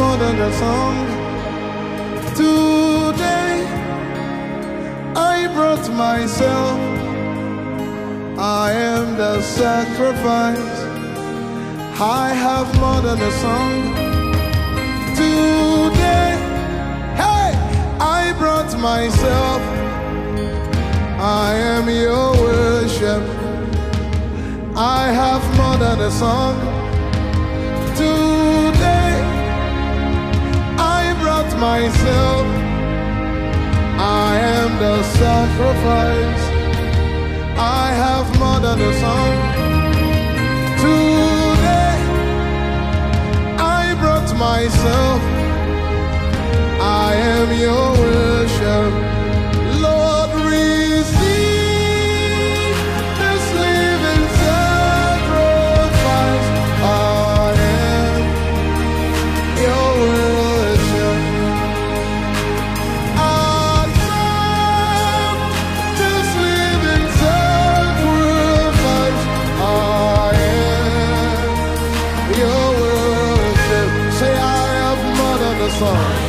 a song. Today I brought myself. I am the sacrifice. I have more than a song. Today, hey, I brought myself. I am your worship. I have more than a song. Myself. I am the sacrifice. I have more than a song. Song.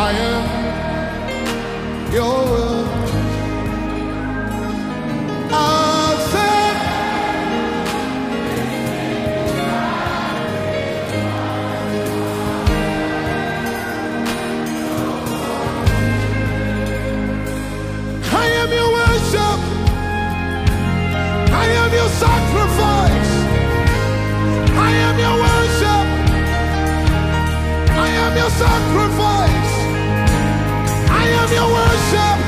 I am your world. I said, I am your worship. I am your sacrifice. I am your worship. I am your sacrifice am your worship.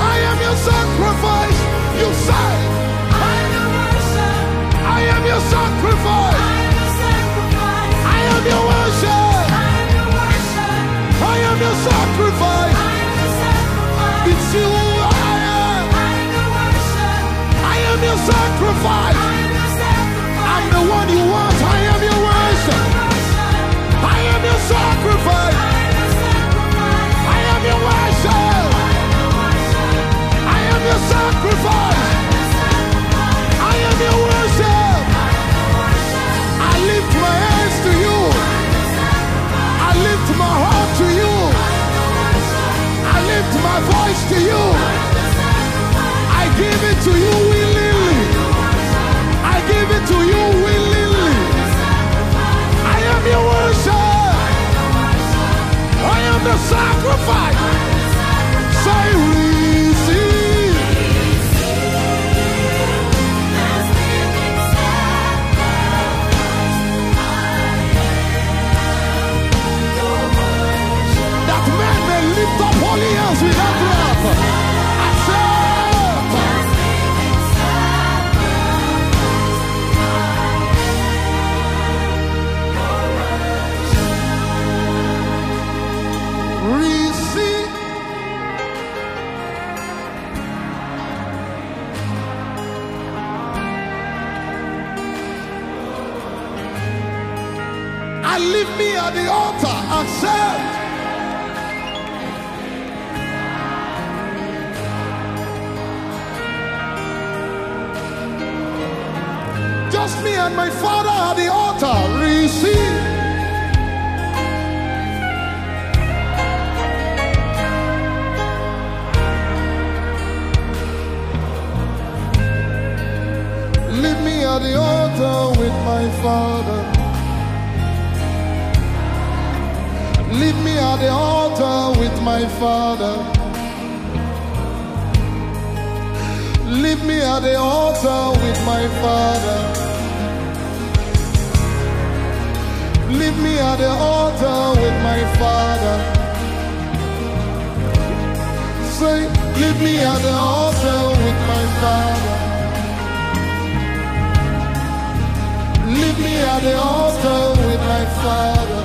I am your sacrifice. You say. leave me at the altar. Accept. just me and my father at the altar. Receive. my Father. Leave me at the altar with my Father. Leave me at the altar with my Father. Say, leave me at the altar with my Father. Leave me at the altar with my Father.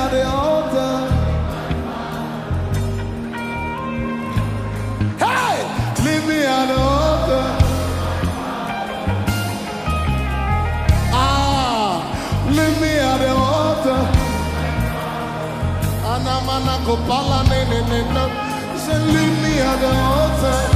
at the altar. Hey, leave me at the altar. Ah, leave me at the altar. Anamana kopala ne ne ne. Say, leave me at the altar.